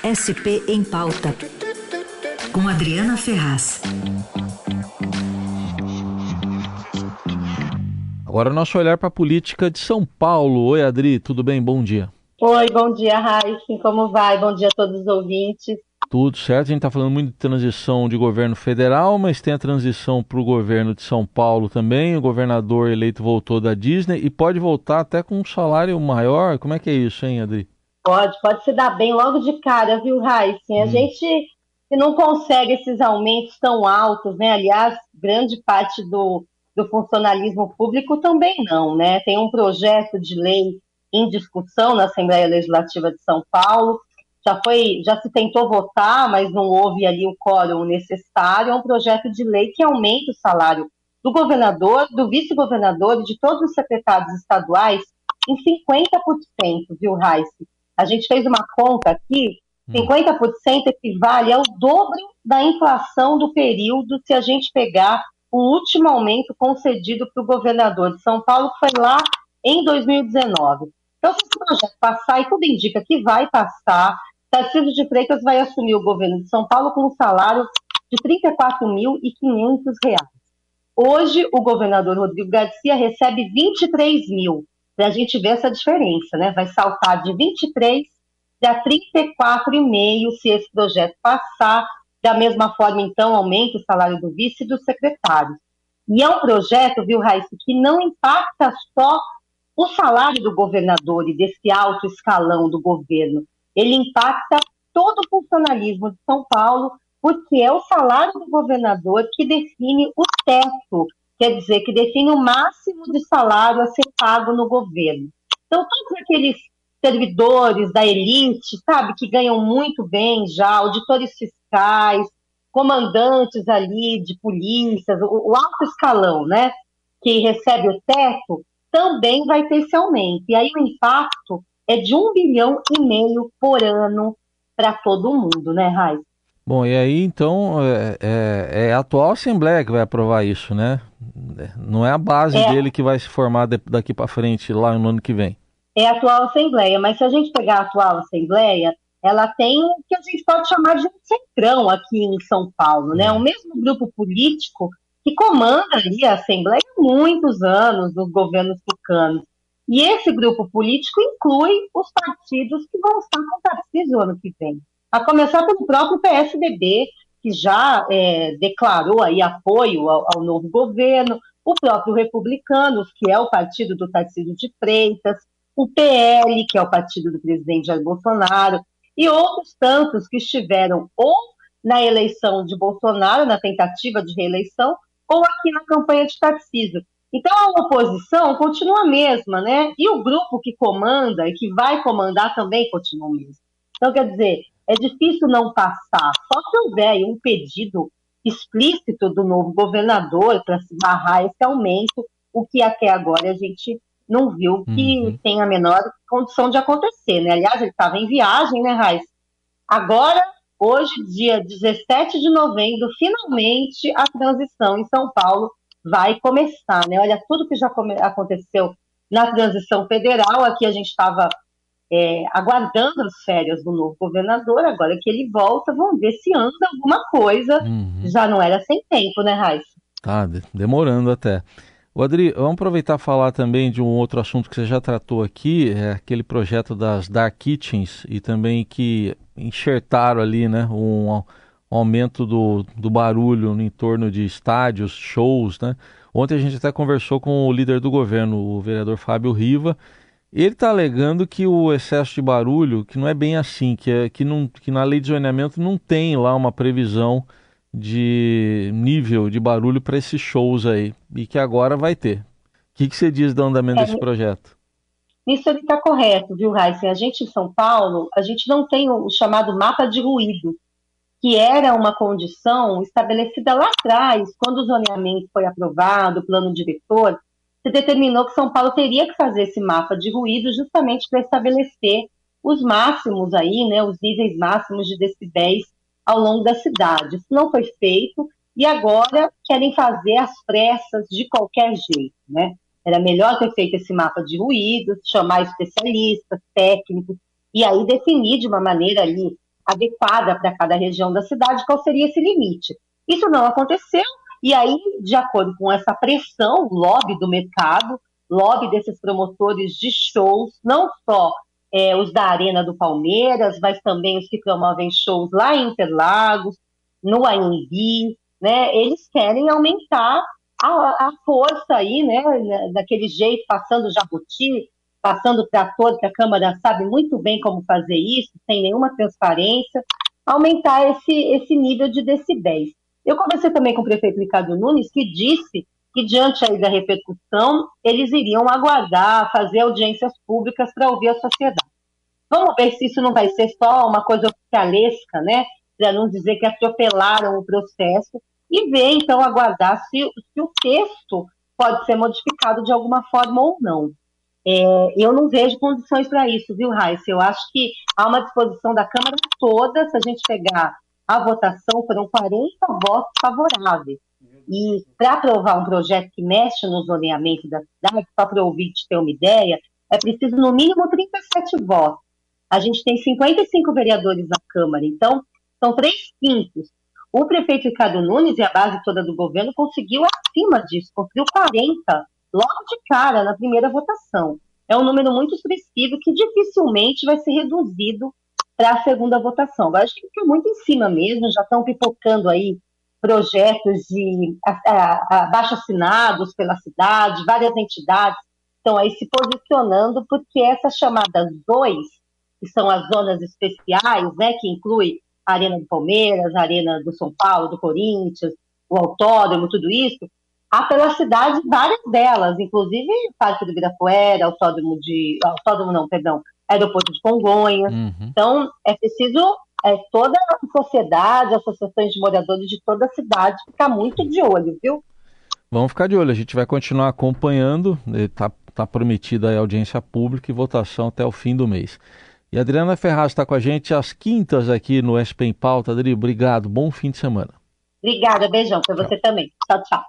SP em Pauta, com Adriana Ferraz. Agora nosso olhar para a política de São Paulo. Oi, Adri, tudo bem? Bom dia. Oi, bom dia, Raíssa. Como vai? Bom dia a todos os ouvintes. Tudo certo, a gente está falando muito de transição de governo federal, mas tem a transição para o governo de São Paulo também. O governador eleito voltou da Disney e pode voltar até com um salário maior. Como é que é isso, hein, Adri? Pode, pode se dar bem logo de cara, viu, Raíssa? A hum. gente não consegue esses aumentos tão altos, né? Aliás, grande parte do, do funcionalismo público também não, né? Tem um projeto de lei em discussão na Assembleia Legislativa de São Paulo. Já foi, já se tentou votar, mas não houve ali o quórum necessário. É um projeto de lei que aumenta o salário do governador, do vice-governador e de todos os secretários estaduais em 50%, viu, Raíssa? A gente fez uma conta aqui, 50% hum. equivale ao dobro da inflação do período se a gente pegar o último aumento concedido para o governador de São Paulo, que foi lá em 2019. Então, se esse projeto passar, e tudo indica que vai passar, Tarcísio de Freitas vai assumir o governo de São Paulo com um salário de R$ 34.500. Hoje, o governador Rodrigo Garcia recebe 23 mil para a gente ver essa diferença, né? Vai saltar de 23 para 34,5 se esse projeto passar. Da mesma forma, então, aumenta o salário do vice e do secretário. E é um projeto, viu, Raíssa, que não impacta só o salário do governador e desse alto escalão do governo. Ele impacta todo o funcionalismo de São Paulo, porque é o salário do governador que define o teto quer dizer que define o máximo de salário a ser pago no governo. Então, todos aqueles servidores da elite, sabe, que ganham muito bem já, auditores fiscais, comandantes ali de polícias, o, o alto escalão, né, que recebe o teto, também vai ter esse aumento. E aí o impacto é de um bilhão e meio por ano para todo mundo, né, Raiz? Bom, e aí então é, é, é, a atual Assembleia que vai aprovar isso, né? Não é a base é. dele que vai se formar daqui para frente, lá no ano que vem. É a atual Assembleia, mas se a gente pegar a atual Assembleia, ela tem o que a gente pode chamar de um centrão aqui em São Paulo, né? O mesmo grupo político que comanda ali a Assembleia há muitos anos dos governos tucanos. E esse grupo político inclui os partidos que vão estar com o Tarcísio ano que vem a começar pelo próprio PSDB, que já é, declarou aí apoio ao, ao, novo governo, o próprio Republicanos, que é o partido do Tarcísio de Freitas, o PL, que é o partido do presidente Jair Bolsonaro, e outros tantos que estiveram ou na eleição de Bolsonaro, na tentativa de reeleição, ou aqui na campanha de Tarcísio. Então a oposição continua a mesma, né? E o grupo que comanda e que vai comandar também continua o mesmo. Então, quer dizer, é difícil não passar. Só se houver um pedido explícito do novo governador para se barrar esse aumento, o que até agora a gente não viu que uhum. tem a menor condição de acontecer, né? Aliás, ele estava em viagem, né, Raiz? Agora, hoje, dia 17 de novembro, finalmente a transição em São Paulo vai começar, né? Olha tudo que já aconteceu na transição federal, aqui a gente estava é, aguardando as férias do novo governador, agora que ele volta, vamos ver se anda alguma coisa. Uhum. Já não era sem tempo, né, Raíssa? Tá, demorando até. O Adri, vamos aproveitar e falar também de um outro assunto que você já tratou aqui, é aquele projeto das Dark Kitchens e também que enxertaram ali, né, um, um aumento do, do barulho em torno de estádios, shows, né? Ontem a gente até conversou com o líder do governo, o vereador Fábio Riva, ele está alegando que o excesso de barulho, que não é bem assim, que, é, que, não, que na lei de zoneamento não tem lá uma previsão de nível de barulho para esses shows aí, e que agora vai ter. O que, que você diz do andamento é, desse projeto? Isso ele está correto, viu, Raíssa? A gente em São Paulo, a gente não tem o chamado mapa de ruído, que era uma condição estabelecida lá atrás, quando o zoneamento foi aprovado, o plano diretor, se determinou que São Paulo teria que fazer esse mapa de ruído justamente para estabelecer os máximos aí, né, os níveis máximos de decibéis ao longo da cidade. Isso não foi feito e agora querem fazer as pressas de qualquer jeito, né? Era melhor ter feito esse mapa de ruídos, chamar especialistas, técnicos e aí definir de uma maneira ali adequada para cada região da cidade, qual seria esse limite. Isso não aconteceu, e aí, de acordo com essa pressão, lobby do mercado, lobby desses promotores de shows, não só é, os da Arena do Palmeiras, mas também os que promovem shows lá em Interlagos, no AMB, né? Eles querem aumentar a, a força aí, né? Daquele jeito, passando jabuti, passando trator, que a Câmara sabe muito bem como fazer isso, sem nenhuma transparência, aumentar esse, esse nível de decibéis. Eu conversei também com o prefeito Ricardo Nunes, que disse que, diante aí da repercussão, eles iriam aguardar, fazer audiências públicas para ouvir a sociedade. Vamos ver se isso não vai ser só uma coisa oficialesca, né? Para não dizer que atropelaram o processo, e ver, então, aguardar se, se o texto pode ser modificado de alguma forma ou não. É, eu não vejo condições para isso, viu, Raíssa? Eu acho que há uma disposição da Câmara toda, se a gente pegar a votação, foram 40 votos favoráveis. E para aprovar um projeto que mexe no zoneamento da cidade, só para o ouvinte ter uma ideia, é preciso no mínimo 37 votos. A gente tem 55 vereadores na Câmara, então são três quintos. O prefeito Ricardo Nunes e a base toda do governo conseguiu acima disso, conseguiu 40 logo de cara na primeira votação. É um número muito expressivo que dificilmente vai ser reduzido para a segunda votação. Acho que fica muito em cima mesmo, já estão pipocando aí projetos de abaixo assinados pela cidade, várias entidades estão aí se posicionando, porque essas chamadas dois, que são as zonas especiais, né, que inclui a Arena do Palmeiras, a Arena do São Paulo, do Corinthians, o autódromo, tudo isso, há pela cidade várias delas, inclusive Parque do Ibirapuera, autódromo de. Autódromo não, perdão, aeroporto de Congonhas. Uhum. Então, é preciso é, toda a sociedade, associações de moradores de toda a cidade ficar muito de olho, viu? Vamos ficar de olho, a gente vai continuar acompanhando, está tá prometida a audiência pública e votação até o fim do mês. E a Adriana Ferraz está com a gente às quintas aqui no SP em Pauta. Adri, obrigado, bom fim de semana. Obrigada, beijão para você também. Tchau, tchau.